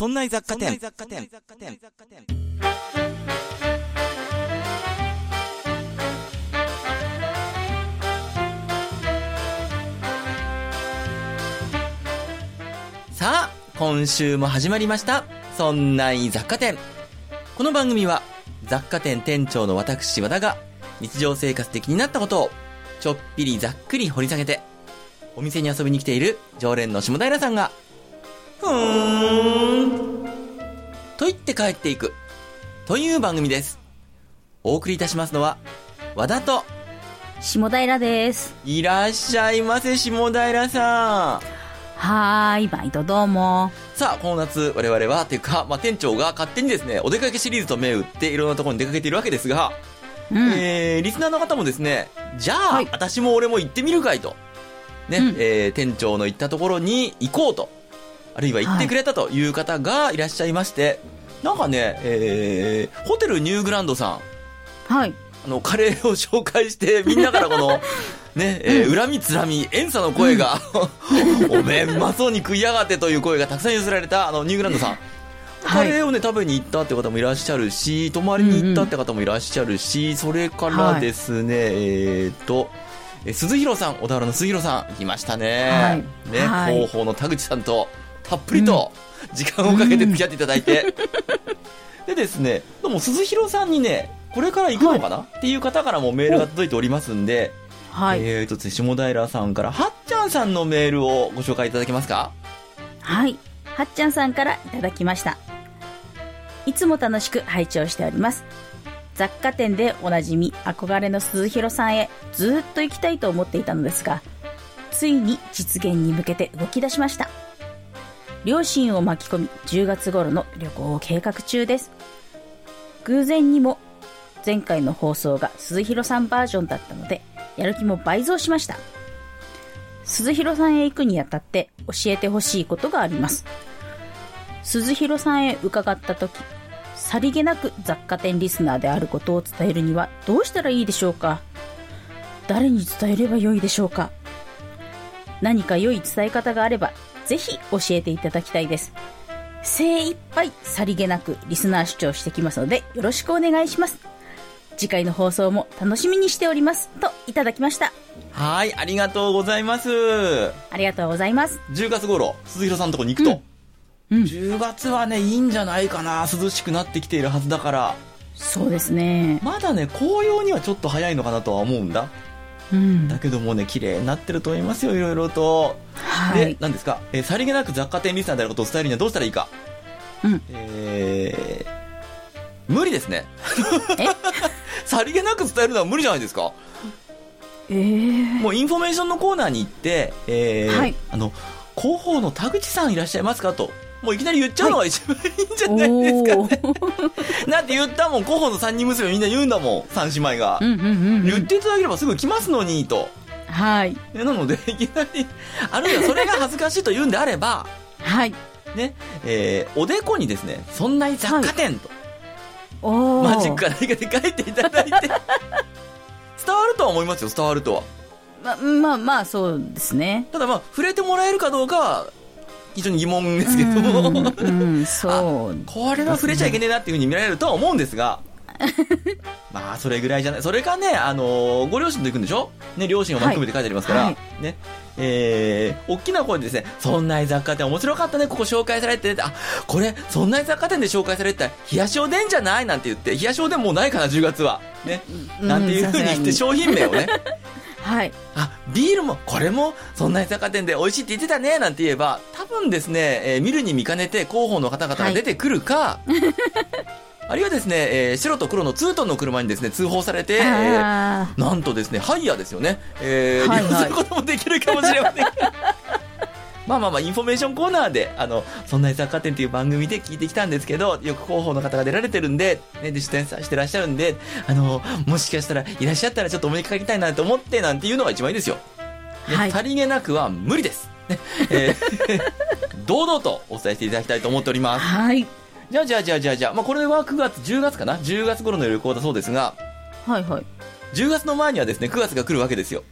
そんな雑貨店。さあ、今週も始まりました。そんない雑貨店。この番組は、雑貨店店長の私和田が、日常生活で気になったことを、ちょっぴりざっくり掘り下げて、お店に遊びに来ている常連の下平さんが、ふーん、と言って帰っていく、という番組です。お送りいたしますのは、和田と、下平です。いらっしゃいませ、下平さん。はーい、バイトどうも。さあ、この夏、我々は、というか、まあ、店長が勝手にですね、お出かけシリーズと銘打って、いろんなところに出かけているわけですが、うん。えー、リスナーの方もですね、じゃあ、はい私も俺も行ってみるかいと、ね、うんえー、店長の行ったところに行こうと、あるいは行ってくれたという方がいらっしゃいまして、なんかね、えー、ホテルニューグランドさん、はい。あの、カレーを紹介して、みんなからこの、ね、えー、恨みつらみ、遠さの声が、おめえうまそうに食いやがってという声がたくさん寄せられた、あの、ニューグランドさん。カレーをね、食べに行ったって方もいらっしゃるし、泊まりに行ったって方もいらっしゃるし、それからですね、えーっと、え鈴弘さん、小田原の鈴弘さん、行きましたね。はい。ね、はい。広報の田口さんと、たっぷりと、時間をかけて付き合っていただいて、でですね、どうも鈴弘さんにね、これから行くのかな、っていう方からもメールが届いておりますんで、はい。えーと下平さんから、はっちゃんさんのメールをご紹介いただけますか？はい。はっちゃんさんからいただきました。いつも楽しく拝聴しております。雑貨店でおなじみ憧れの鈴弘さんへずーっと行きたいと思っていたのですが、ついに実現に向けて動き出しました。両親を巻き込み10月頃の旅行を計画中です。偶然にも前回の放送が鈴弘さんバージョンだったので、やる気も倍増しました。鈴弘さんへ行くにあたって教えてほしいことがあります。鈴弘さんへ伺った時、さりげなく雑貨店リスナーであることを伝えるにはどうしたらいいでしょうか？誰に伝えればよいでしょうか？何か良い伝え方があれば、ぜひ教えていただきたいです。精一杯さりげなくリスナー主張してきますので、よろしくお願いします。次回の放送も楽しみにしております。といただきました。はい、ありがとうございます。10ありがとうございます。月頃、鈴弘さんのとこに行くと。うん。10月はね、いいんじゃないかな。涼しくなってきているはずだから。そうですね。まだね、紅葉にはちょっと早いのかなとは思うんだ。うん。だけどもね、綺麗になってると思いますよ、いろいろと。ではい、。何ですか、えーさりげなく雑貨店リスナーであることを伝えるにはどうしたらいいか。うん。えー、無理ですね。え？さりげなく伝えるのは無理じゃないですか。えー、もうインフォメーションのコーナーに行って、えーはいあの、広報の田口さんいらっしゃいますかと。もういきなり言っちゃうのが一番いいんじゃないですかおね。ー。なんて言ったもん、広報の三人娘みんな言うんだもん、三姉妹がう。んうんうんうん。言っていただければすぐ来ますのに、と。はい。ねなので、いきなり、あるいはそれが恥ずかしいと言うんであれば、はい。ね、えーおでこにですね、そんな雑貨店と、おー。マジックか何かで書いていただいて、伝わるとは思いますよ、伝わるとは。ま、まあまあ、そうですね。ただまあ、触れてもらえるかどうかは、非常に疑問ですけど。も、うん、うんそう。これは触れちゃいけねえなっていうふうに見られるとは思うんですが、まあ、それぐらいじゃない。それかね、あのーご両親と行くんでしょ？ね、両親を巻き込めて書いてありますから、はい。ね、えー、大きな声でですね、そんな雑貨店面白かったね、ここ紹介されてて、あ、これ、そんな雑貨店で紹介されてた、冷やしおでんじゃない？なんて言って、冷やしおでんもうないかな、10月は。ね。うん。なんていうふうに言って商品名をね、はい。あ、ビールも、これも、そんな雑貨店で美味しいって言ってたね、なんて言えば、多分ですね、えー見るに見かねて広報の方々が出てくるか、あるいはですね、えー白と黒のツートンの車にですね、通報されて、えーあなんとですね、ハイヤーですよね、えーはいはい利用することもできるかもしれません。まあまあまあ、インフォメーションコーナーで、あの、そんな雑貨店という番組で聞いてきたんですけど、よく広報の方が出られてるんで、ね、で出演さしてらっしゃるんで、あの、もしかしたらいらっしゃったらちょっとお目にかかりたいなと思って、なんていうのが一番いいですよ。ねはいさりげなくは無理です。ね えー堂々とお伝えしていただきたいと思っておりーます。はい。じゃあじゃあじゃあじゃあじゃあ、まあこれは9月、10月かな ?10 月頃の旅行だそうですが、はいはい。10月の前にはですね、9月が来るわけですよ。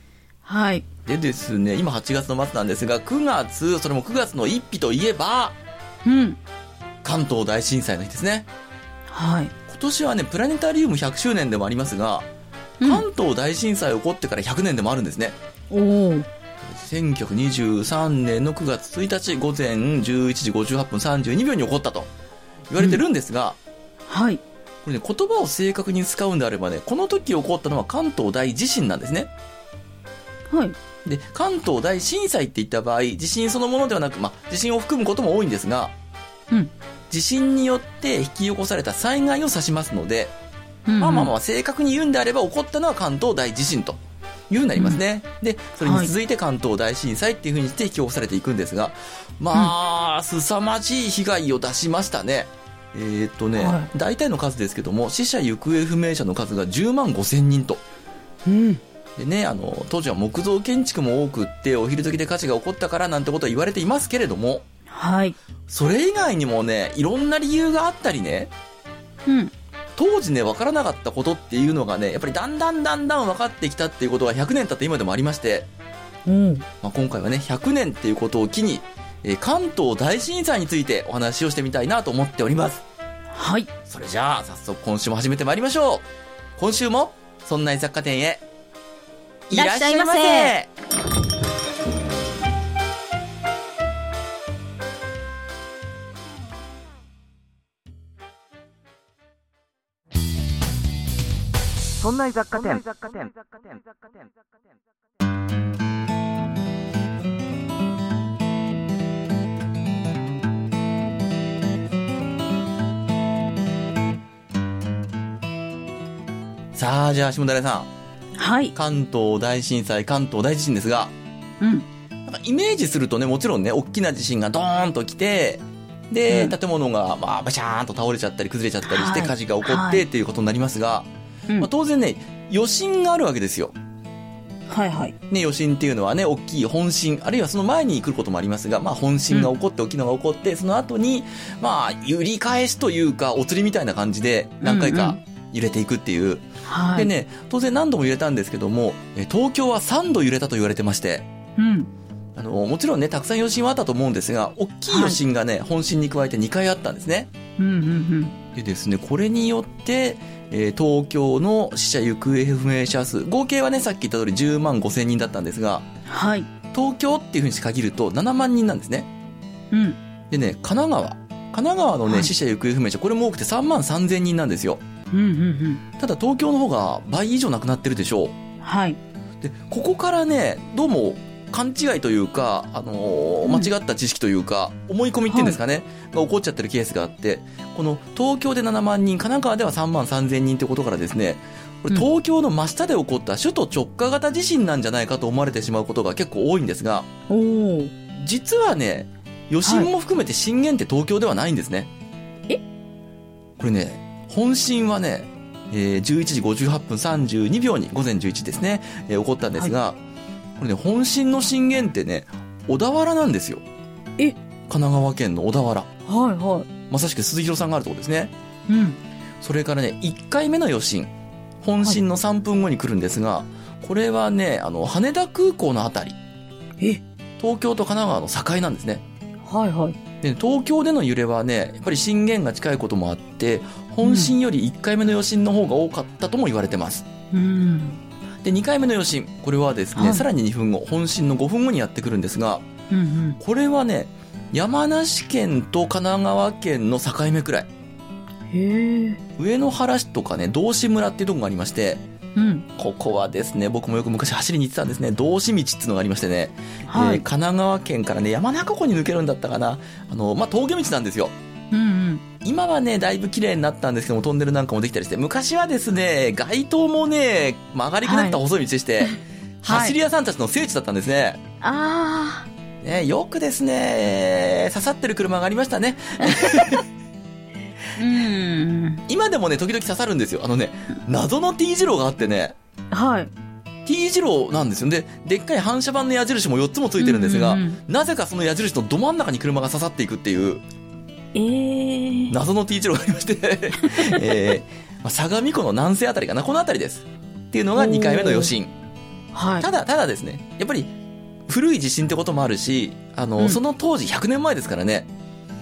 はい。でですね、今8月の末なんですが、9月、それも9月の1日といえば、うん。関東大震災の日ですね。はい。今年はね、プラネタリウム100周年でもありますが、うん関東大震災起こってから100年でもあるんですね。おお。1923年の9月1日午前11時58分32秒に起こったと言われてるんですが、はい。これね、言葉を正確に使うんであればね、この時起こったのは関東大地震なんですね。はい。で、関東大震災って言った場合、地震そのものではなく、まあ、地震を含むことも多いんですが、うん。地震によって引き起こされた災害を指しますので、うんまあまあまあ、正確に言うんであれば起こったのは関東大地震というふうになりますね。で、それに続いて関東大震災っていうふうにして引き起こされていくんですが、まあ、凄まじい被害を出しましたね。えーっとね、は大体の数ですけども、死者行方不明者の数が10万5千人と。うん。でね、あの、当時は木造建築も多くって、お昼時で火事が起こったからなんてことは言われていますけれども、はい。それ以外にもね、いろんな理由があったりね、うん。当時ね、分からなかったことっていうのがね、やっぱりだんだんだんだん分かってきたっていうことが100年経って今でもありまして、おお。まあ、今回はね、100年っていうことを機に、えー関東大震災についてお話をしてみたいなと思っております。はい。それじゃあ、早速今週も始めてまいりましょう。今週も、そんな雑貨店へ、いらっしゃいませそんな雑貨店。さあ、じゃあ、下平さん。はい。関東大震災、関東大地震ですが、うん。なんかイメージするとね、もちろんね、大きな地震がドーンと来て、で、うん建物が、まあ、バシャーンと倒れちゃったり、崩れちゃったりして、はい火事が起こって、はいっていうことになりますが、うんまあ、当然ね、余震があるわけですよ。はいはい。ね、余震っていうのはね、大きい本震、あるいはその前に来ることもありますが、まあ、本震が起こって、大きいのが起こって、その後に、まあ、揺り返しというか、お釣りみたいな感じで、何回か揺れていくっていう。はい。でね、当然何度も揺れたんですけども、え東京は3度揺れたと言われてまして、うん。あの、もちろんね、たくさん余震はあったと思うんですが、大きい余震がね、本震に加えて2回あったんですね。うんうんでですね、これによって、えー東京の死者行方不明者数、合計はね、さっき言った通り10万5千人だったんですが、うん。はい。東京っていうふうに限ると7万人なんですね。うん。でね、神奈川。神奈川のね、はい死者行方不明者、これも多くて3万3千人なんですよ。うんうんうん。ただ東京の方が倍以上亡くなってるでしょう。はい。で、ここからね、どうも、勘違いというか、あのーうん間違った知識というか、思い込みっていうんですかね、が起こっちゃってるケースがあって、この東京で7万人、神奈川では3万3千人ってことからですね、これうん東京の真下で起こった首都直下型地震なんじゃないかと思われてしまうことが結構多いんですが、おお。実はね、余震も含めて震源って東京ではないんですね。え？これね、本震はね、えー11時58分32秒に午前11時ですね、えー起こったんですが、これね、本震の震源ってね、小田原なんですよ。え？神奈川県の小田原。はいはまさしく鈴広さんがあるところですね。い。うん。それからね、1回目の余震。本震の3分後に来るんですが、これはね、あの、羽田空港のあたり。え？東京と神奈川の境なんですね。はいはい。で東京での揺れはね、やっぱり震源が近いこともあって、本震より1回目の余震の方が多かったとも言われてます。うん。で、2回目の余震、これはですね、はいさらに2分後、本震の5分後にやってくるんですが、うんうん。これはね、山梨県と神奈川県の境目くらい。へえ。上野原市とかね、道志村っていうところがありまして、うん。ここはですね、僕もよく昔走りに行ってたんですね、道志道っていうのがありましてね、はい。えー神奈川県からね、山中湖に抜けるんだったかな。あの、まあ、峠道なんですよ。うんうん。今はね、だいぶ綺麗になったんですけども、トンネルなんかもできたりして、昔はですね、街灯もね、曲がりくねった細い道でして、はい走り屋さんたちの聖地だったんですね。あね、よくですね、刺さってる車がありましたね。あ。うん。今でもね、時々刺さるんですよ。あのね、謎の T 字路があってね、はい。T 字路なんですよ。で、でっかい反射板の矢印も4つもついてるんですが、うんうんうんなぜかその矢印のど真ん中に車が刺さっていくっていう、ええ。謎の T 字路がありまして、えーまあ相模湖の南西あたりかな、このあたりです。っていうのが2回目の余震。はい。ただ、ただですね、やっぱり古い地震ってこともあるし、あの、うんその当時100年前ですからね、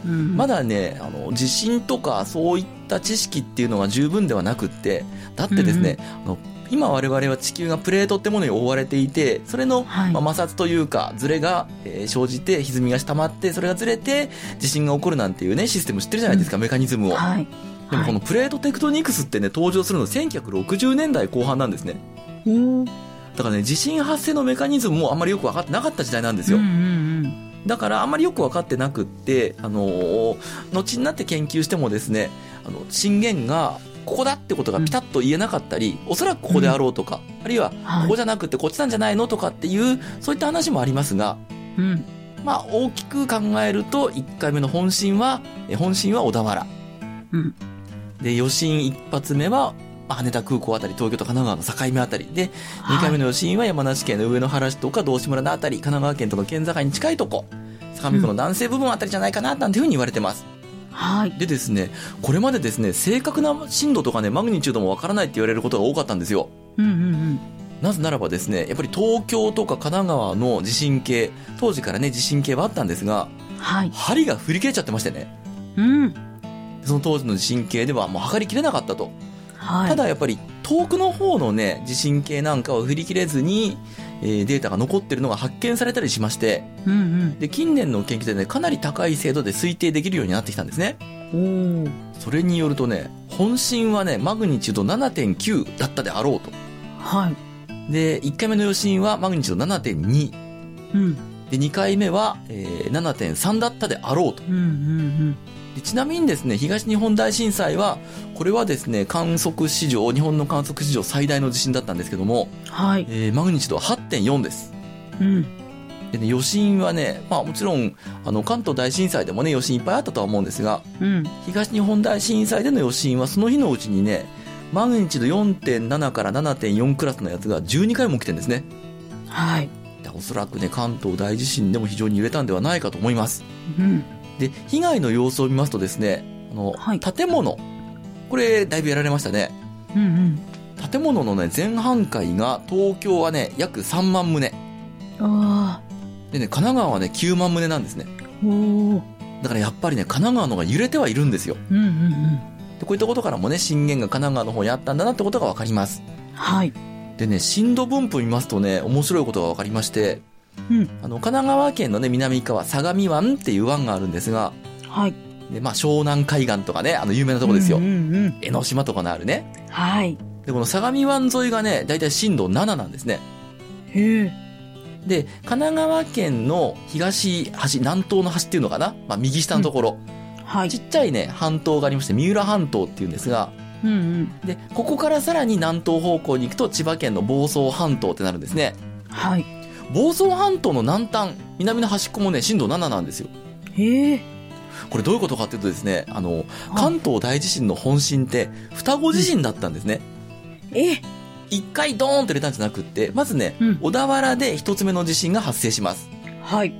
うんまだね、あの、地震とかそういった知識っていうのが十分ではなくって、だってですね、あの今我々は地球がプレートってものに覆われていて、それの、はいまあ摩擦というか、ズレが、えー生じて、歪みが溜まって、それがずれて、地震が起こるなんていうね、システム知ってるじゃないですか、メカニズムを。はい。でもこのプレートテクトニクスってね、登場するの1960年代後半なんですね。おーだからね、地震発生のメカニズムもあんまりよく分かってなかった時代なんですよ。うんうんだからあんまりよく分かってなくって、あのー後になって研究してもですね、あの、震源がここだってことがピタッと言えなかったり、おそらくここであろうとか、あるいははいここじゃなくてこっちなんじゃないのとかっていう、そういった話もありますが、うん。うん。まあ大きく考えると、1回目の本震は、え本震は小田原。うん。で、余震一発目は、まあ羽田空港あたり、東京と神奈川の境目あたり。で、2回目の余震は山梨県の上野原市とか道志村のあたり、神奈川県との県境に近いとこ、相模湖の南西部分あたりじゃないかな、なんていうふうに言われてます。はい。でですね、これまでですね、正確な震度とかね、マグニチュードもわからないって言われることが多かったんですよ。うんうんなぜならばですね、やっぱり東京とか神奈川の地震計、当時からね、地震計はあったんですが、うん。はい。針が振り切れちゃってましてね、うん。その当時の地震計ではもう測りきれなかったと。はい。ただやっぱり遠くの方のね、地震計なんかを振り切れずに、えーデータが残ってるのが発見されたりしまして、うんうん。で、近年の研究でね、かなり高い精度で推定できるようになってきたんですね。それによるとね、本震はね、マグニチュード7.9だったであろうと。はい。で、1回目の余震はマグニチュード7.2。うん。で、2回目は、えー7.3だったであろうと。うんうんでちなみにですね、東日本大震災は、これはですね、観測史上、日本の観測史上最大の地震だったんですけども、うん。はい。えーマグニチュードは8.4です。うん。でね、余震はね、まあもちろん、あの、関東大震災でもね、余震いっぱいあったとは思うんですが、うん。東日本大震災での余震はその日のうちにね、マグニチュード4.7から7.4クラスのやつが12回も起きてるんですね。はい。でおそらくね、関東大地震でも非常に揺れたんではないかと思います。うん。で、被害の様子を見ますとですね、あの、はい建物、これ、だいぶやられましたね。うんうん。建物のね、全半壊が、東京はね、約3万棟。あでね、神奈川はね、9万棟なんですね。あ。おーだからやっぱりね、神奈川の方が揺れてはいるんですよ。うんうんうん。でこういったことからもね、震源が神奈川の方にあったんだなってことがわかります。はい。でね、震度分布見ますとね、面白いことがわかりまして、うん。あの、神奈川県のね、南側、相模湾っていう湾があるんですが、はい。で、まあ、湘南海岸とかね、あの、有名なとこですよ。うんうんうん。江ノ島とかのあるね。はい。で、この相模湾沿いがね、だいたい震度7なんですね。へえ。で、神奈川県の東端、南東の端っていうのかな？まあ、右下のところ、はいち。っちゃいね、半島がありまして、三浦半島っていうんですが、うんうん。で、ここからさらに南東方向に行くと千葉県の房総半島ってなるんですね。はい。房総半島の南端、南の端っこもね、震度7なんですよ。へえ。これどういうことかっていうとですね、あの、関東大地震の本震って、双子地震だったんですね。え一回ドーンと入れたんじゃなくって、まずね、うん小田原で一つ目の地震が発生します。はい。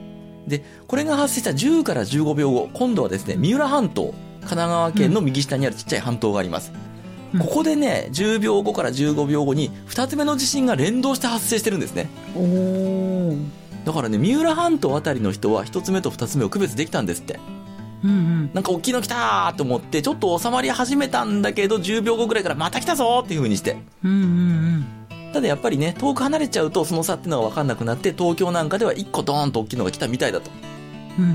で、これが発生した10から15秒後、今度はですね、三浦半島、神奈川県の右下にあるちっちゃい半島があります。うんここでね、10秒後から15秒後に、2つ目の地震が連動して発生してるんですね。だからね、三浦半島あたりの人は1つ目と2つ目を区別できたんですって。うんうん。なんか大きいの来たーと思って、ちょっと収まり始めたんだけど、10秒後ぐらいからまた来たぞーっていう風にして。うんうんただやっぱりね、遠く離れちゃうとその差っていうのが分かんなくなって、東京なんかでは1個ドーンと大きいのが来たみたいだと。うん。うん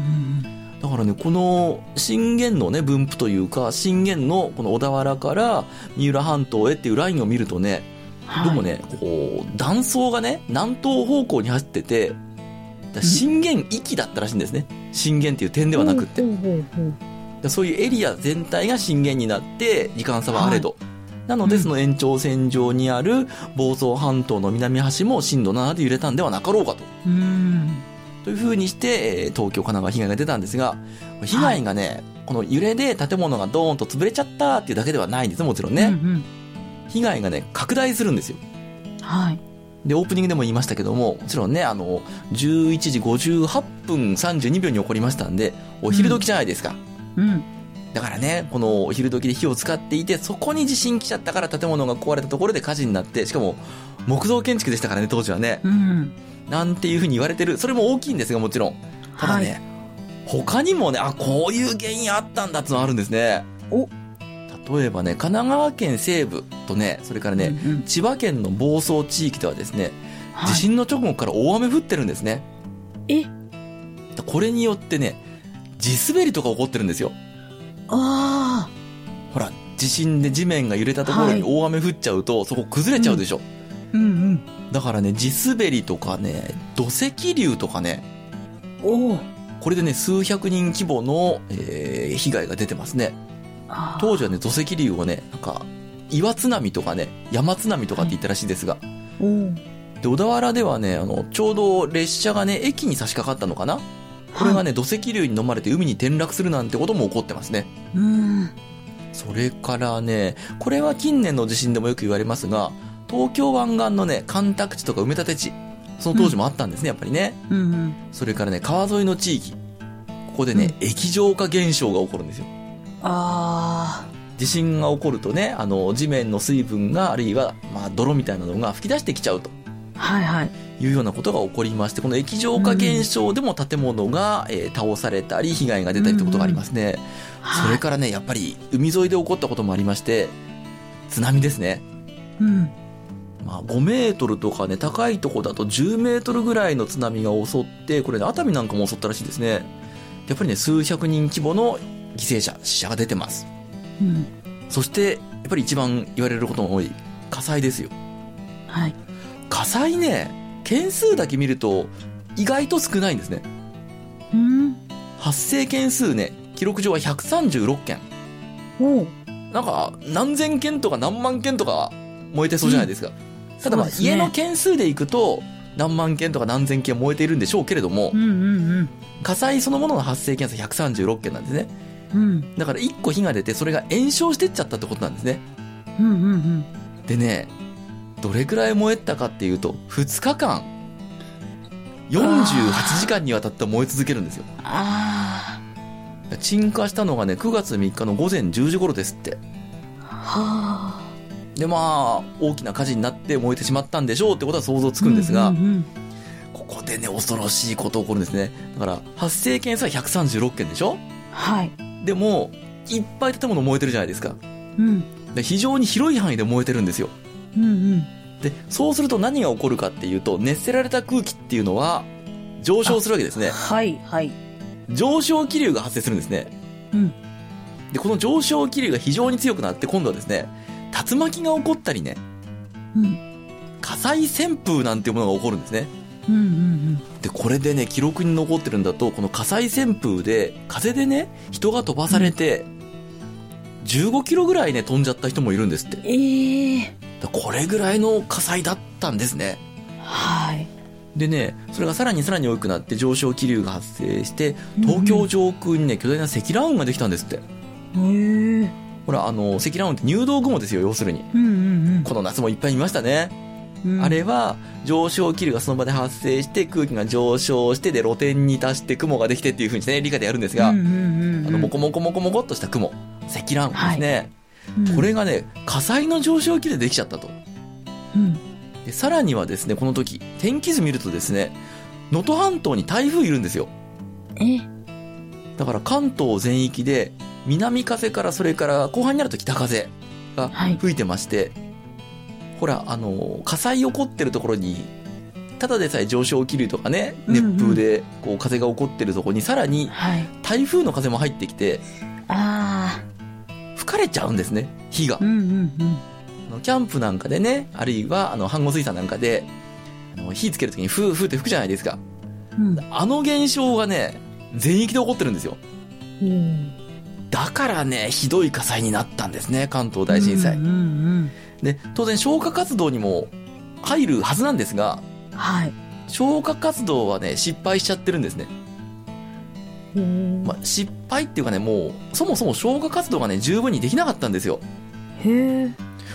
うんだからね、この震源のね、分布というか、震源のこの小田原から三浦半島へっていうラインを見るとね、はい。どうもね、こう、断層がね、南東方向に走ってて、震源域だったらしいんですね。震源っていう点ではなくって。そういうエリア全体が震源になって、時間差はあれど。なので、うんその延長線上にある房総半島の南端も震度7で揺れたんではなかろうかと。うん。という風にして、えー東京、神奈川被害が出たんですが、被害がね、この揺れで建物がドーンと潰れちゃったっていうだけではないんですもちろんね。うんうん。被害がね、拡大するんですよ。はい。で、オープニングでも言いましたけども、もちろんね、あの、11時58分32秒に起こりましたんで、お昼時じゃないですか。うん。だからね、このお昼時で火を使っていて、そこに地震来ちゃったから建物が壊れたところで火事になって、しかも木造建築でしたからね、当時はね。うん。なんていうふうに言われてる。それも大きいんですが、もちろん。ただね、他にもね、あ、こういう原因あったんだってのあるんですね。お例えばね、神奈川県西部とね、それからね、うんうん千葉県の房総地域ではですね、はい地震の直後から大雨降ってるんですね。え？これによってね、地滑りとか起こってるんですよ。あほら、地震で地面が揺れたところに大雨降っちゃうと、そこ崩れちゃうでしょ。あ。うんうん。だからね、地滑りとかね、土石流とかね、おお。これでね、数百人規模の、えー被害が出てますね。当時はね、土石流をね、なんか、岩津波とかね、山津波とかって言ったらしいですが、おーで、小田原ではね、あの、ちょうど列車がね、駅に差し掛かったのかな？これがね、土石流に飲まれて海に転落するなんてことも起こってますね。うん。それからね、これは近年の地震でもよく言われますが、東京湾岸のね、干拓地とか埋め立て地、その当時もあったんですね、やっぱりね。うんうん。それからね、川沿いの地域、ここでね、液状化現象が起こるんですよ。あ地震が起こるとね、あの、地面の水分が、あるいは、まあ、泥みたいなのが吹き出してきちゃうとあ。はいはい。いうようなことが起こりまして、この液状化現象でも建物が、えー倒されたり、被害が出たりってことがありますね。それからね、やっぱり、海沿いで起こったこともありまして、津波ですね。うん。まあ、5メートルとかね、高いとこだと10メートルぐらいの津波が襲って、これね、熱海なんかも襲ったらしいですね。やっぱりね、数百人規模の犠牲者、死者が出てます。うん。そして、やっぱり一番言われることの多い火災ですよ。はい。火災ね、件数だけ見ると意外と少ないんですね。うん。発生件数ね、記録上は136件。おうなんか、何千件とか何万件とか燃えてそうじゃないですか。ただまあ、家の件数でいくと、何万件とか何千件燃えているんでしょうけれどもう、んうん火災そのものの発生件数136件なんですね。うん。うん。だから1個火が出て、それが炎症してっちゃったってことなんですね。うんうんうん。でね、どれくらい燃えたかっていうと、2日間、48時間にわたって燃え続けるんですよ。あ鎮火したのがね、9月3日の午前10時頃ですって。あ。はあ。で、まあ、大きな火事になって燃えてしまったんでしょうってことは想像つくんですが、うんうんここでね、恐ろしいこと起こるんですね。だから、発生件数は136件でしょ？はい。でも、いっぱい建物燃えてるじゃないですか。うん。で非常に広い範囲で燃えてるんですよ。うんうん。で、そうすると何が起こるかっていうと、熱せられた空気っていうのは、上昇するわけですね。はいはい。上昇気流が発生するんですね。うん。で、この上昇気流が非常に強くなって、今度はですね、竜巻が起こったりね、うん。火災旋風なんていうものが起こるんですね。うんうんで、これでね、記録に残ってるんだと、この火災旋風で、風でね、人が飛ばされて、15キロぐらいね、飛んじゃった人もいるんですって。ええだこれぐらいの火災だったんですね。はい。でね、それがさらにさらに多くなって上昇気流が発生して、東京上空にね、巨大な積乱雲ができたんですって。へえ。ほら、あの、積乱雲って入道雲ですよ、要するに。うんうんこの夏もいっぱい見ましたね。うん。あれは、上昇気流がその場で発生して、空気が上昇して、で、露天に達して雲ができてっていう風にしてね、理科でやるんですが、うんうんうんうん、あの、もこもこもこもこっとした雲、積乱雲ですね。うんこれがね、火災の上昇気流でできちゃったと。うん。で、さらにはですね、この時、天気図見るとですね、能登半島に台風いるんですよ。え？だから関東全域で、南風からそれから後半になると北風がはい吹いてまして、ほら、あの、火災起こってるところに、ただでさえ上昇気流とかね、うんうん熱風でこう風が起こってるところにさらにはい。台風の風も入ってきて、あ吹かれちゃうんですね、火があ。う。んうんあのキャンプなんかでね、あるいはあの、飯合水産なんかで、あの火つけるときにフーフーって吹くじゃないですか。うん。あの現象がね、全域で起こってるんですよ。うん。だからね、ひどい火災になったんですね、関東大震災。うんうんで、当然消火活動にも入るはずなんですが、うん。はい。消火活動はね、失敗しちゃってるんですね。まあ、失敗っていうかね、もう、そもそも消火活動がね、十分にできなかったんですよ。へえ。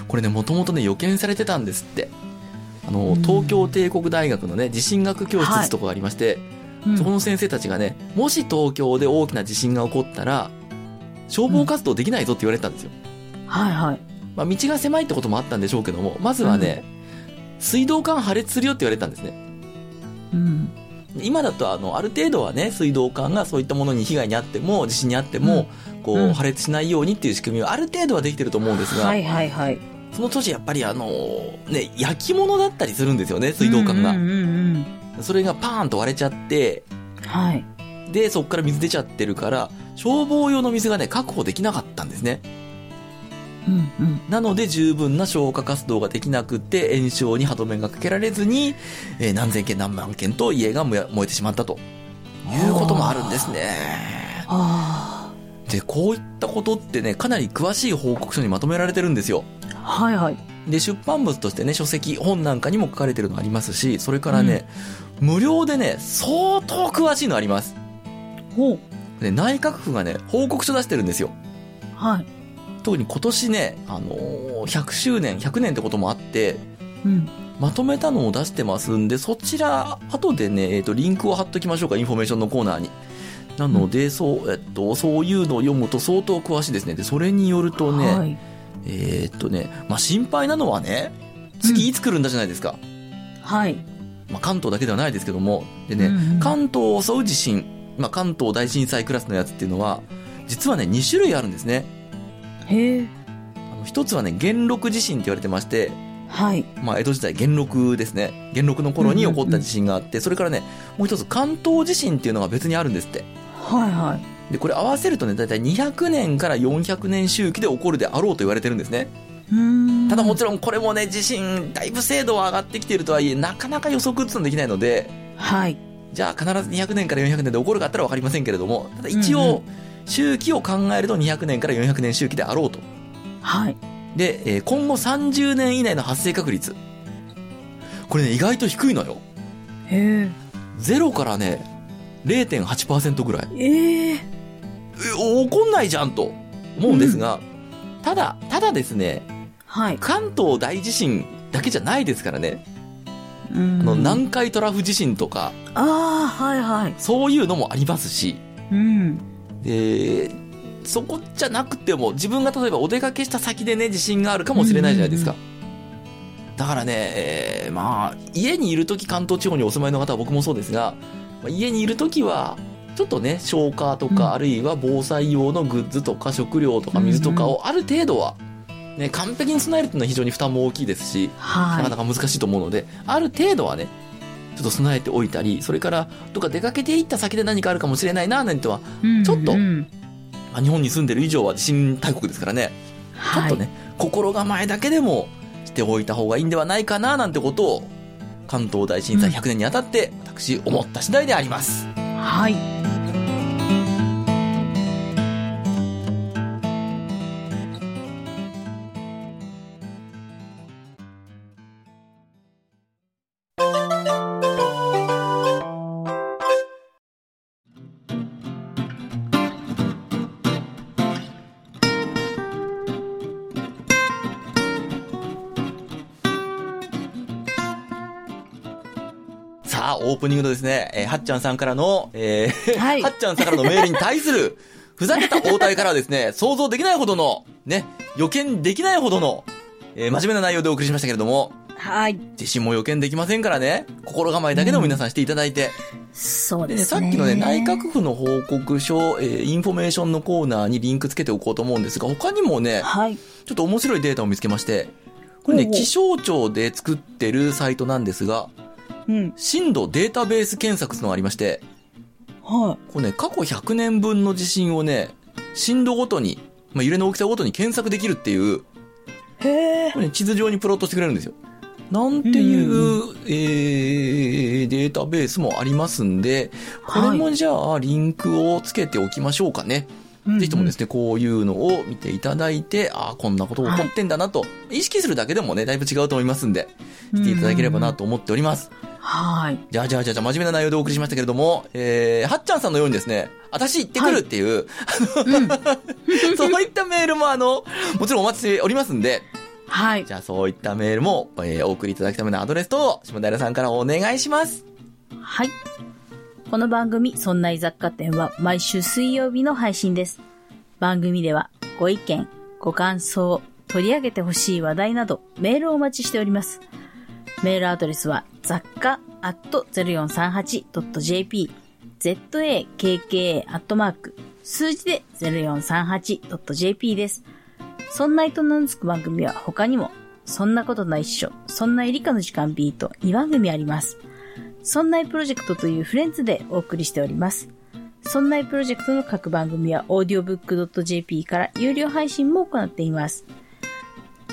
これね、もともとね、予見されてたんですって。あの、うん東京帝国大学のね、地震学教室とこがありまして、うんそこの先生たちがね、もし東京で大きな地震が起こったら、消防活動できないぞって言われてたんですよ。はいはい。まあ、道が狭いってこともあったんでしょうけども、まずはね、水道管破裂するよって言われてたんですね。うん。今だとあの、ある程度はね、水道管がそういったものに被害に遭っても、地震に遭っても、こう、うん破裂しないようにっていう仕組みはある程度はできてると思うんですが、はいはいはい。その当時やっぱりあの、ね、焼き物だったりするんですよね、水道管が。うんうんうんそれがパーンと割れちゃって、うん。はい。で、そこから水出ちゃってるから、消防用の水がね、確保できなかったんですね。うんうん。なので十分な消火活動ができなくって炎症に歯止めがかけられずに、えー何千件何万件と家が燃えてしまったということもあるんですね。あで、こういったことってね、かなり詳しい報告書にまとめられてるんですよ。あ。はいはい。で、出版物としてね、書籍、本なんかにも書かれてるのありますし、それからね、無料でね、相当詳しいのあります。ほう。で、内閣府がね、報告書出してるんですよ。はい。特に今年ね、あのー100周年、100年ってこともあって、うん。まとめたのを出してますんで、そちら、後でね、えっ、と、リンクを貼っときましょうか、インフォメーションのコーナーに。なので、そう、えっと、そういうのを読むと相当詳しいですね。で、それによるとね、はい。えっとね、まあ、心配なのはね、次いつ来るんだじゃないですか。はい。まあ、関東だけではないですけども。でね、うんうん関東を襲う地震、まあ、関東大震災クラスのやつっていうのは、実はね、2種類あるんですね。へえ。あの一つはね、元禄地震って言われてまして、はい。まあ、江戸時代、元禄ですね。元禄の頃に起こった地震があって、それからね、もう一つ関東地震っていうのが別にあるんですって。はいはい。で、これ合わせるとね、だいたい200年から400年周期で起こるであろうと言われてるんですね。うーん。ただもちろんこれもね、地震、だいぶ精度は上がってきているとはいえ、なかなか予測っていうのはできないので、はい。じゃあ必ず200年から400年で起こるかったら分かりませんけれども、ただ一うんう応、周期を考えると200年から400年周期であろうと。はい。で、えー今後30年以内の発生確率。これね、意外と低いのよ。へ0からね、0.8%ぐらい。え。ええ。え、起こんないじゃんと思うんですが、ただ、ただですね、はい。関東大地震だけじゃないですからね。うんあの、南海トラフ地震とか、ああ、はいはい。そういうのもありますし、うん。で、そこじゃなくても、自分が例えばお出かけした先でね、地震があるかもしれないじゃないですか。だからね、えーまあ、家にいるとき関東地方にお住まいの方は僕もそうですが、まあ家にいるときは、ちょっとね、消火とか、うんあるいは防災用のグッズとか食料とか水とかをある程度は、ね、完璧に備えるっていうのは非常に負担も大きいですし、なかはなか難しいと思うので、ある程度はね、ちょっと備えておいたり、それから、どっか出かけていった先で何かあるかもしれないな、なんては、い。ちょっとうんまあ日本に住んでる以上は地震大国ですからね、ちょっとね、心構えだけでもしておいた方がいいんではないかな、なんてことを、関東大震災100年にあたって、私、思った次第であります。はい。はい。オープニングのですね、えーはっちゃんさんからの、えーはいはっちゃんさんからのメールに対する、ふざけた応対からはですね、想像できないほどの、ね、予見できないほどの、えー真面目な内容でお送りしましたけれども、はい。地震も予見できませんからね、心構えだけでも皆さんしていただいて、そうでね、ですね。さっきのね、内閣府の報告書、えーインフォメーションのコーナーにリンクつけておこうと思うんですが、他にもね、はい。ちょっと面白いデータを見つけまして、これね、気象庁で作ってるサイトなんですが、うん。震度データベース検索っていうのがありまして、はこれね、過去100年分の地震をね、震度ごとに、まあ、揺れの大きさごとに検索できるっていう、い。へえ。これね、地図上にプロットしてくれるんですよ。なんていう、うんえー、データベースもありますんで、これもじゃあ、リンクをつけておきましょうかね。ぜひともですね、こういうのを見ていただいて、ああ、こんなこと起こってんだなと、意識するだけでもね、だいぶ違うと思いますんで、していただければなと思っております。はい。じゃあじゃあじゃあじゃあ真面目な内容でお送りしましたけれども、えー、はっちゃんさんのようにですね、私行ってくるっていう、うん。そういったメールもあの、もちろんお待ちしておりますんで、はい。じゃあそういったメールも、えーお送りいただくためのアドレスと、下平さんからお願いします。はい。この番組、そんな雑貨店は毎週水曜日の配信です。番組ではご意見、ご感想、取り上げてほしい話題などメールをお待ちしております。メールアドレスは雑貨 0438.jp、zakka アットマーク、数字で 0438.jp です。そんな糸のつく番組は他にも、そんなことないっしょ、そんな理科の時間 B と2番組あります。そんなプロジェクトというフレンズでお送りしております。そんなプロジェクトの各番組は audiobook.jp から有料配信も行っています。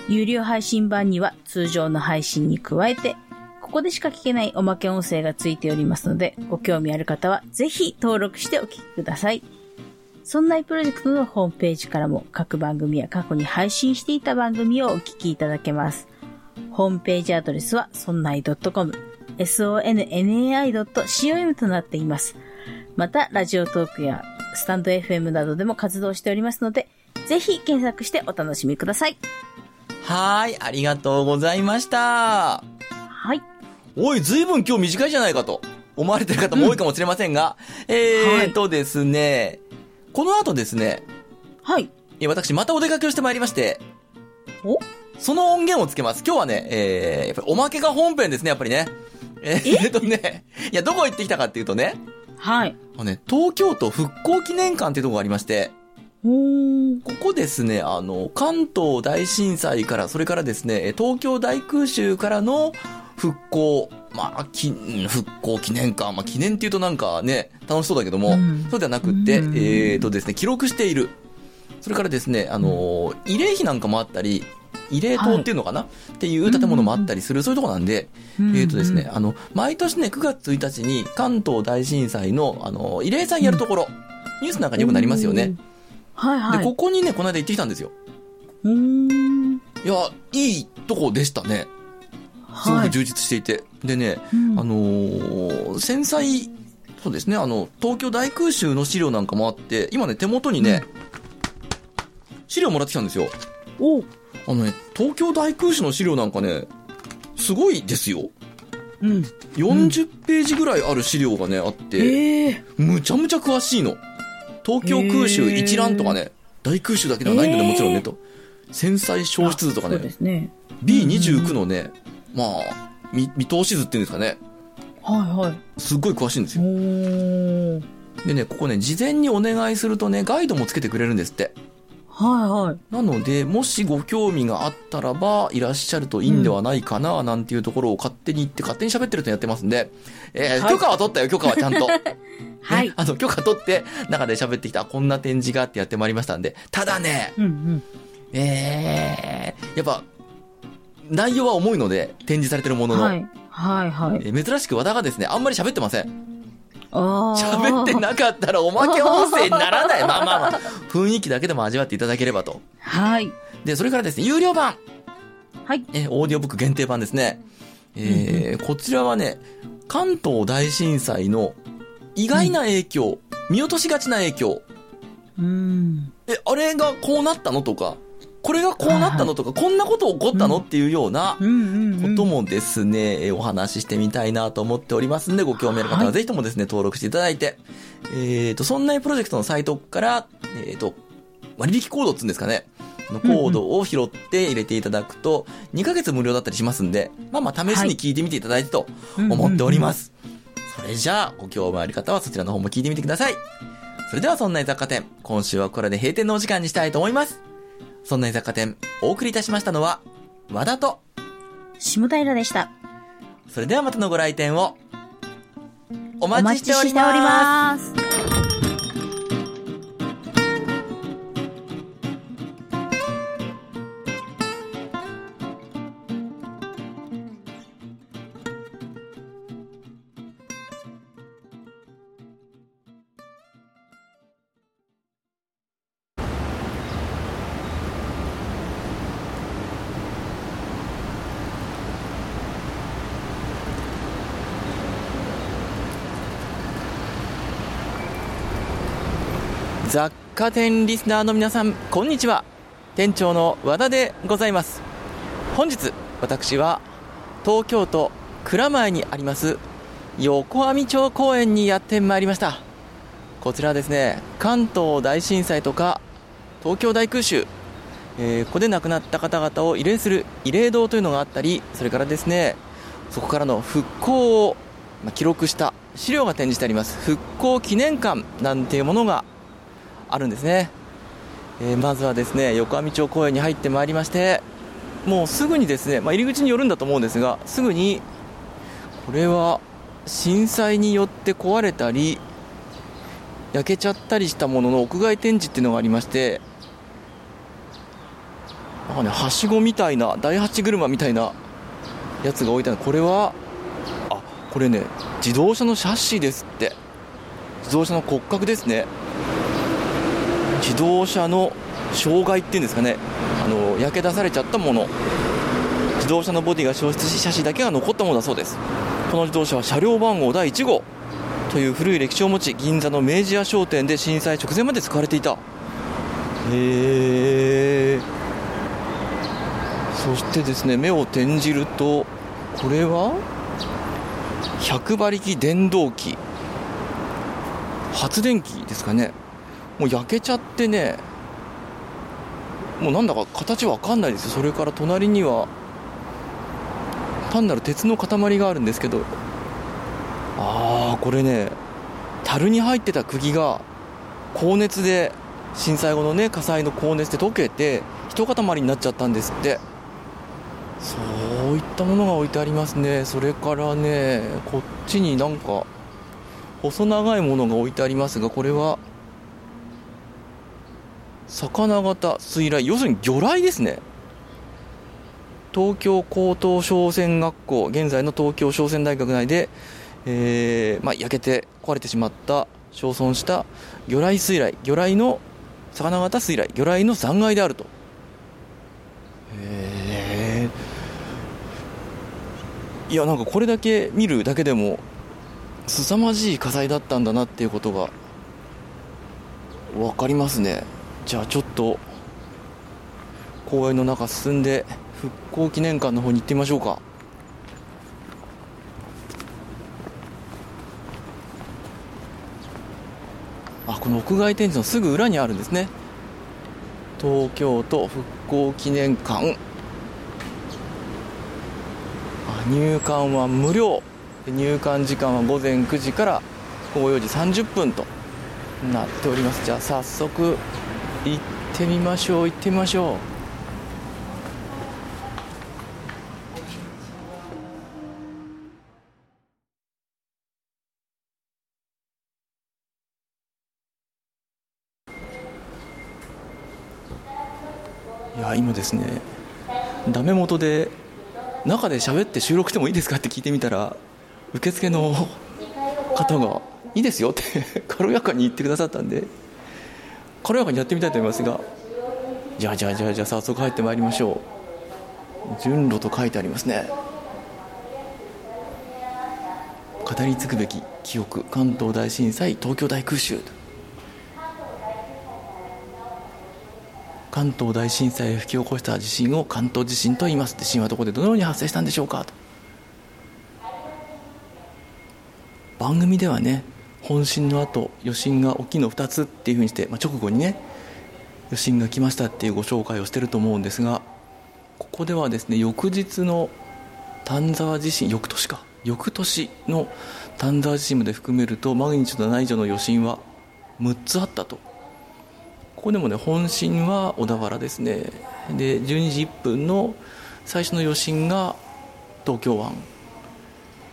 有料配信版には通常の配信に加えて、ここでしか聞けないおまけ音声がついておりますので、ご興味ある方はぜひ登録してお聞きください。そんないプロジェクトのホームページからも各番組や過去に配信していた番組をお聞きいただけます。ホームページアドレスはそんない .com、sonnai.com となっています。また、ラジオトークやスタンド FM などでも活動しておりますので、ぜひ検索してお楽しみください。はーい、ありがとうございました。はい。おい、ずいぶん今日短いじゃないかと思われてる方も多いかもしれませんが、えーとですね、この後ですね、はい。え私またお出かけをしてまいりまして、お？その音源をつけます。今日はね、えー、やっぱりおまけが本編ですね、やっぱりね。えー、っとね、いや、どこ行ってきたかっていうとね、はい。ね、東京都復興記念館っていうところがありまして。ここですね、あの、関東大震災から、それからですね、え東京大空襲からの復興、まあ、き、うん復興記念館、まあ、記念っていうとなんかね、楽しそうだけども、うん。そうではなくって、うん。えーとですね、記録している。それからですね、あの、慰霊碑なんかもあったり、慰霊塔っていうのかな、っていう建物もあったりする、そういうとこなんで、えーとですね、あの、毎年ね、9月1日に関東大震災の、あの、慰霊祭やるところ、ニュースなんかによくなりますよね。。はいはい。で、ここにね、この間行ってきたんですよ。うーん。いや、いいとこでしたね。すごはい。く充実していて。でね、うんあのー繊細、そうですね、あの、東京大空襲の資料なんかもあって、今ね、手元にね、資料もらってきたんですよ。おあのね、東京大空襲の資料なんかね、すごいですよ。うん。40ページぐらいある資料がね、あって、ええむちゃむちゃ詳しいの。東京空襲一覧とかね、大空襲だけではないんだね、もちろんね、と。繊細消失図とかねね。B29 のね、まあ、見、見通し図っていうんですかね。はいはい。すっごい詳しいんですおよ。ー。でね、ここね、事前にお願いするとね、ガイドもつけてくれるんですって。はいはい。なので、もしご興味があったらば、いらっしゃるといいんではないかな、なんていうところを勝手に言って、勝手に喋ってるとやってますんで、えーはい許可は取ったよ、許可はちゃんと。はいね。あの、許可取って、中で喋ってきた、こんな展示があってやってまいりましたんで、ただね、うんうん。えー、やっぱ、内容は重いので、展示されてるものの、はい。はいはい。えー珍しく和田がですね、あんまり喋ってません。喋ってなかったらおまけ音声にならない。まあまあまあ、雰囲気だけでも味わっていただければと。はい。で、それからですね、有料版。はい。えーオーディオブック限定版ですね。えーこちらはね、関東大震災の意外な影響、見落としがちな影響。うん。え、あれがこうなったのとか、これがこうなったのとか、こんなこと起こったのっていうような。こともですね、えーお話ししてみたいなと思っておりますんで、ご興味ある方ははいぜひともですね、登録していただいて、えっ、と、そんなプロジェクトのサイトから、えっ、と、割引コードっつうんですかね。のコードを拾って入れていただくと、2ヶ月無料だったりしますんで、まあまあ試しに聞いてみていただいてと思っております。それじゃあ、ご興味ある方はそちらの方も聞いてみてください。それでは、そんな雑貨店、今週はこれで閉店のお時間にしたいと思います。そんな雑貨店、お送りいたしましたのは、和田と、下平でした。それではまたのご来店を、おお待ちしており。ます。貨店リスナーの皆さん、こんにちは。店長の和田でございます。本日、私は東京都蔵前にあります横網町公園にやってまいりました。こちらですね、関東大震災とか東京大空襲、えーここで亡くなった方々を慰霊する慰霊堂というのがあったり、それからですね、そこからの復興を、記録した資料が展示してあります復興記念館なんていうものがあるんですね、えー、まずはですね横網町公園に入ってまいりましてもうすぐにですね、まあ、入り口に寄るんだと思うんですがすぐにこれは震災によって壊れたり焼けちゃったりしたものの屋外展示っていうのがありましてなんかねはしごみたいな第八車みたいなやつが置いてある。これはあこれね自動車のシャッシーですって。自動車の骨格ですね。自動車の障害っていうんですかね。あの焼け出されちゃったもの。自動車のボディが消失しシャシだけが残ったものだそうです。この自動車は車両番号第1号という古い歴史を持ち銀座の明治屋商店で震災直前まで使われていた。へえそしてですね目を転じるとこれは100馬力電動機。発電機ですかね。もう焼けちゃってねもうなんだか形わかんないですよ。それから隣には単なる鉄の塊があるんですけど。ああこれね樽に入ってた釘が高熱で震災後のね火災の高熱で溶けて一塊になっちゃったんですって。そういったものが置いてありますね。それからねこっちになんか細長いものが置いてありますがこれは魚型水雷要するに魚雷ですね。東京高等商船学校現在の東京商船大学内で、えーまあ、焼けて壊れてしまった焼損した魚雷水雷魚雷の魚型水雷魚雷の残骸であると。へえいやなんかこれだけ見るだけでも凄まじい火災だったんだなっていうことが分かりますね。じゃあちょっと公園の中進んで復興記念館の方に行ってみましょうか。あこの屋外展示のすぐ裏にあるんですね。東京都復興記念館。入館は無料。入館時間は午前9時から午後4時30分となっております。じゃあ早速行ってみましょう行ってみましょう。いや今ですねダメ元で中で喋って収録してもいいですかって聞いてみたら受付の方がいいですよって軽やかに言ってくださったんで。軽やかにやってみたいと思いますがじゃあじゃあじゃあじゃあ早速入ってまいりましょう。順路と書いてありますね。語り継ぐべき記憶関東大震災東京大空襲。関東大震災を引き起こした地震を関東地震と言います。地震はどこでどのように発生したんでしょうかと。番組ではね本震の後余震が大きいの2つっていうふうにして、まあ、直後にね余震が来ましたっていうご紹介をしてると思うんですがここではですね翌日の丹沢地震翌年か。翌年の丹沢地震まで含めるとマグニチュード7以上の余震は6つあったと。ここでもね本震は小田原ですね。で12時1分の最初の余震が東京湾。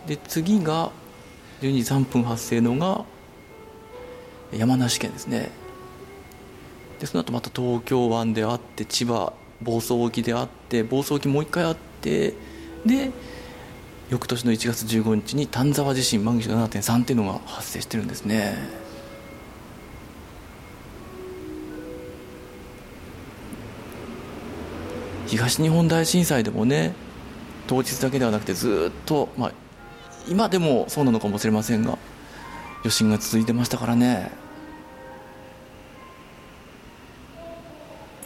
で次が12時3分発生のが山梨県ですね。でその後また東京湾であって千葉房総沖であって房総沖もう一回あってで翌年の1月15日に丹沢地震マグニチュード7.3っていうのが発生してるんですね。東日本大震災でもね当日だけではなくてずっと、まあ、今でもそうなのかもしれませんが余震が続いてましたからね。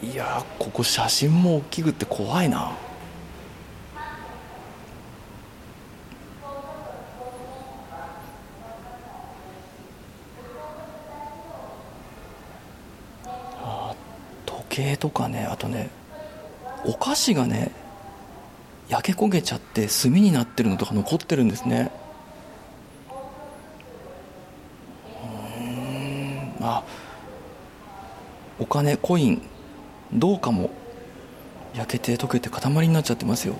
いやここ写真も大きくて怖いな。時計とかねあとねお菓子がね焼け焦げちゃって炭になってるのとか残ってるんですね。うん。あ。お金コインどうかも焼けて溶けて塊になっちゃってますよ。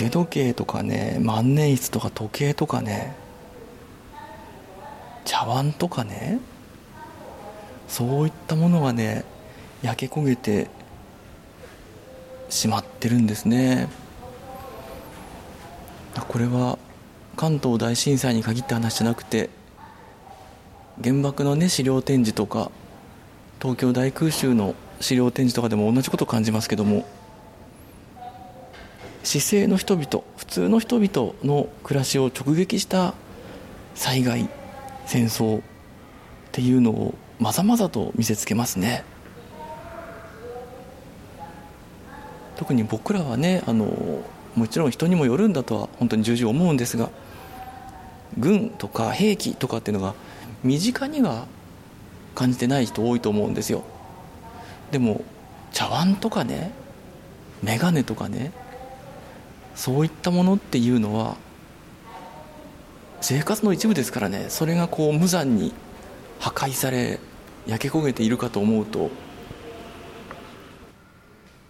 腕時計とかね万年筆とか時計とかね茶碗とかねそういったものがね焼け焦げてしまってるんですね。これは関東大震災に限った話じゃなくて原爆のね資料展示とか東京大空襲の資料展示とかでも同じことを感じますけども市政の人々普通の人々の暮らしを直撃した災害戦争っていうのをまざまざと見せつけますね。特に僕らはねあのもちろん人にもよるんだとは本当に重々思うんですが軍とか兵器とかっていうのが身近には感じてない人多いと思うんですよ。でも茶碗とかね眼鏡とかねそういったものっていうのは生活の一部ですからね。それがこう無残に破壊され焼け焦げているかと思うと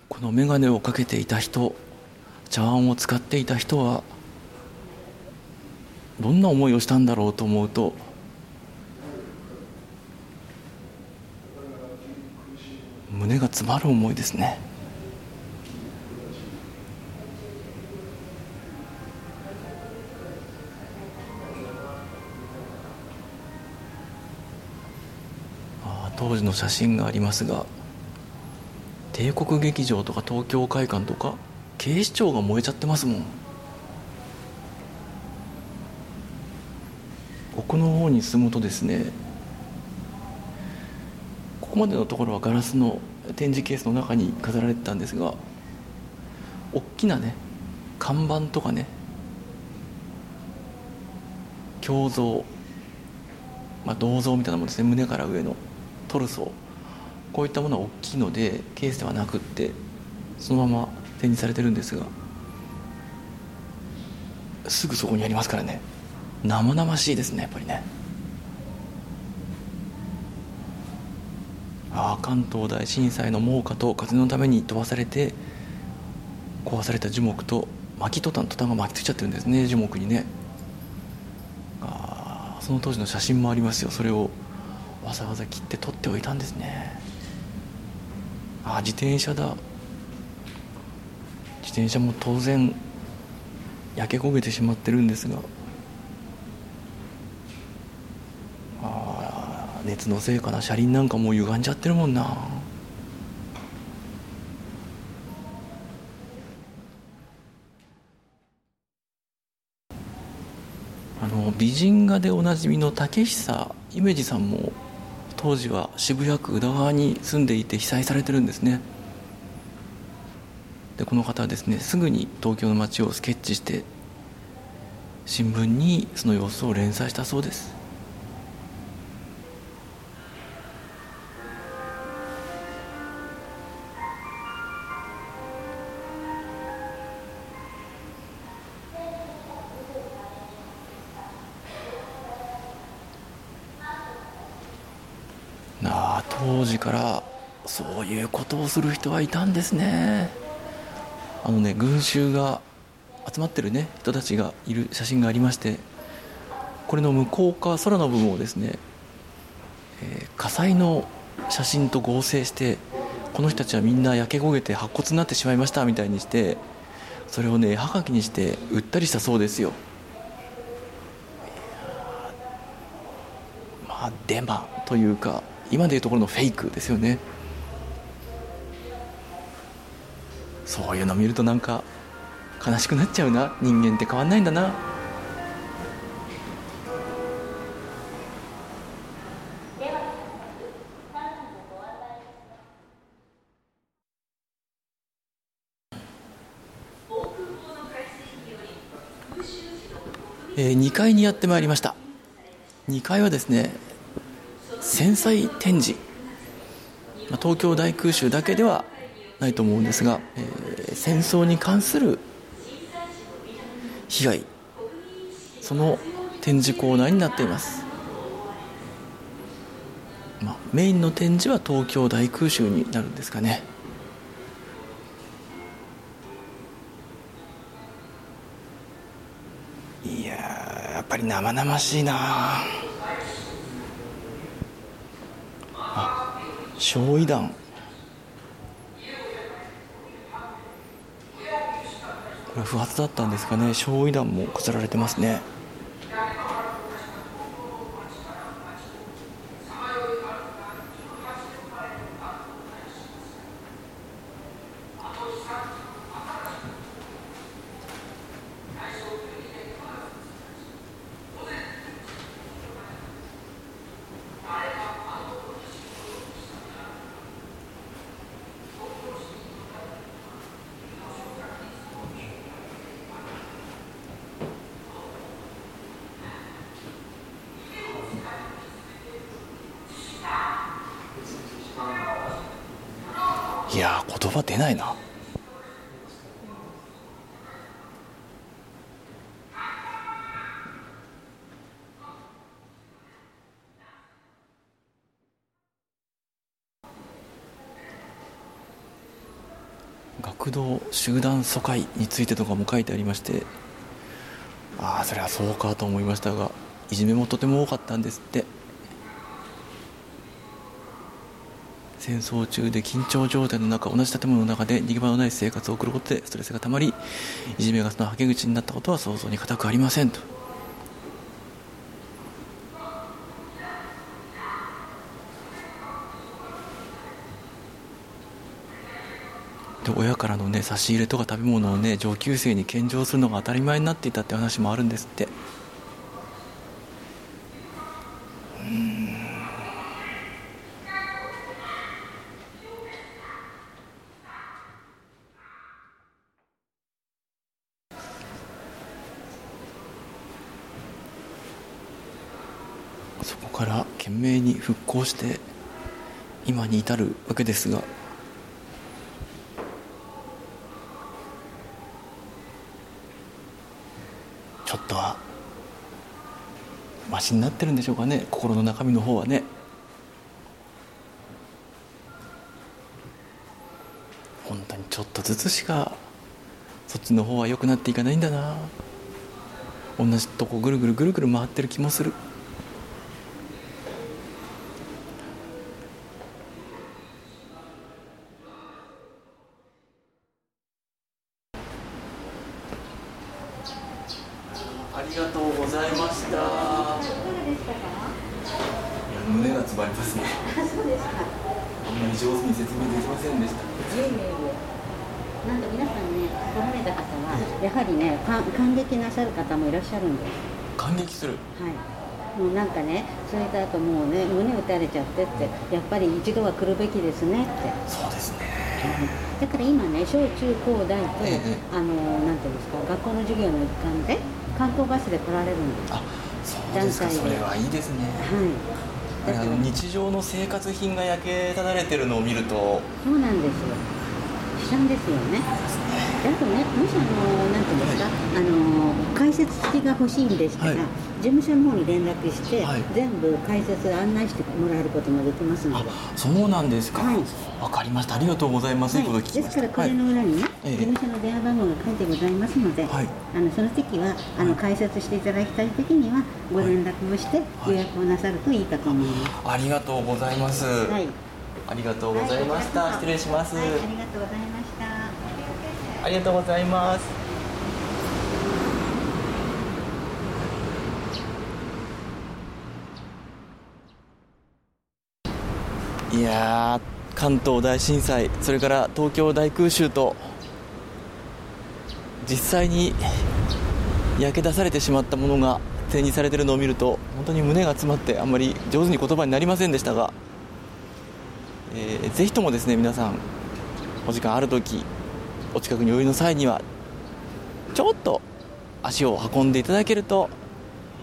この眼鏡をかけていた人茶碗を使っていた人はどんな思いをしたんだろうと思うと胸が詰まる思いですね。当時の写真がありますが帝国劇場とか東京会館とか警視庁が燃えちゃってますもん。奥の方に進むとですねここまでのところはガラスの展示ケースの中に飾られてたんですが大きなね看板とかね胸像、まあ、銅像みたいなものですね。胸から上の。トルソーこういったものは大きいのでケースではなくってそのまま展示されてるんですがすぐそこにありますからね。生々しいですねやっぱりね。ああ関東大震災の猛火と風のために飛ばされて壊された樹木と巻きトタントタンが巻きついちゃってるんですね樹木にね。ああその当時の写真もありますよ。それをわざわざ切って取っておいたんですね。あ自転車だ。自転車も当然焼け焦げてしまってるんですが。あ熱のせいかな。車輪なんかもう歪んじゃってるもんな。あの美人画でおなじみの竹久夢二さんも当時は渋谷区宇田川に住んでいて被災されてるんですね。でこの方はですねすぐに東京の街をスケッチして新聞にその様子を連載したそうです。する人はいたんですね。あのね群衆が集まってるね人たちがいる写真がありましてこれの向こう側空の部分をですね、えー、火災の写真と合成してこの人たちはみんな焼け焦げて白骨になってしまいましたみたいにしてそれをね絵はがきにして売ったりしたそうですよ。まあデマというか今でいうところのフェイクですよね。そういうの見るとなんか悲しくなっちゃうな。人間って変わんないんだな。えー、2階にやってまいりました。2階はですね戦災展示、まあ、東京大空襲だけではないと思うんですが、えー、戦争に関する被害その展示コーナーになっています、まあ、メインの展示は東京大空襲になるんですかね。いややっぱり生々しいなあ焼夷弾。これ不発だったんですかね。焼夷弾も飾られてますね。いや言葉出ないな。学童集団疎開についてとかも書いてありましてああそれはそうかと思いましたがいじめもとても多かったんですって。戦争中で緊張状態の中同じ建物の中で逃げ場のない生活を送ることでストレスがたまりいじめがそのはけ口になったことは想像に難くありませんと。で親からのね差し入れとか食べ物をね上級生に献上するのが当たり前になっていたって話もあるんですってそこから懸命に復興して今に至るわけですがちょっとはマシになってるんでしょうかね。心の中身の方はね。本当にちょっとずつしかそっちの方は良くなっていかないんだな。同じとこぐるぐるぐるぐる回ってる気もするありがとうございました。いや胸が詰まりますね。あんまり上手に説明できませんでした。いえいえいえなんか皆さんね、来られた方は、やはりね、か感激なさる方もいらっしゃるんです。感激する。はい。もうなんかね、それとあともうね、胸打たれちゃってって、やっぱり一度は来るべきですねって。そうですね。だから今ね、小中高大と、ええあの、なんていうんですか、学校の授業の一環で、観光バスで来られるんです。あ、そうですか。それはいいですね。はい。あの日常の生活品が焼けただれてるのを見ると、そうなんですよ。悲惨ですよね。であとね、もしあの、なんていうんですか、あの、解説付きが欲しいんでしたら、はい事務所の方に連絡して、はい全部解説案内してもらえることもできますのあで。、そうなんですか。はいわかりました。ありがとうございます。でます。からこれの裏にね、ええ事務所の電話番号が書いてございますので、はいあのその時はあの解説していただきたい時にはご連絡をして予約をなさるといいかと思います。ありがとうございます。はい。ありがとうございました。はい失礼します。はい、ありがとうございました。ありがとうございます。いや、関東大震災、それから東京大空襲と、実際に焼け出されてしまったものが展示されているのを見ると、本当に胸が詰まって、あんまり上手に言葉になりませんでしたが、えーぜひともですね、皆さん、お時間あるとき、お近くにおいの際にはちょっと足を運んでいただけると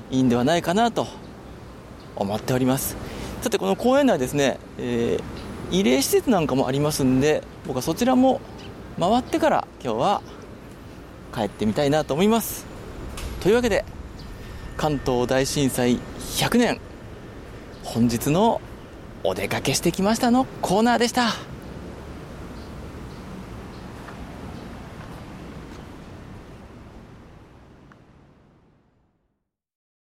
いいんではないかなと思っております。さてこの公園内ですね、えー慰霊施設なんかもありますんで僕はそちらも回ってから今日は帰ってみたいなと思います。というわけで関東大震災100年本日のお出かけしてきましたのコーナーでした。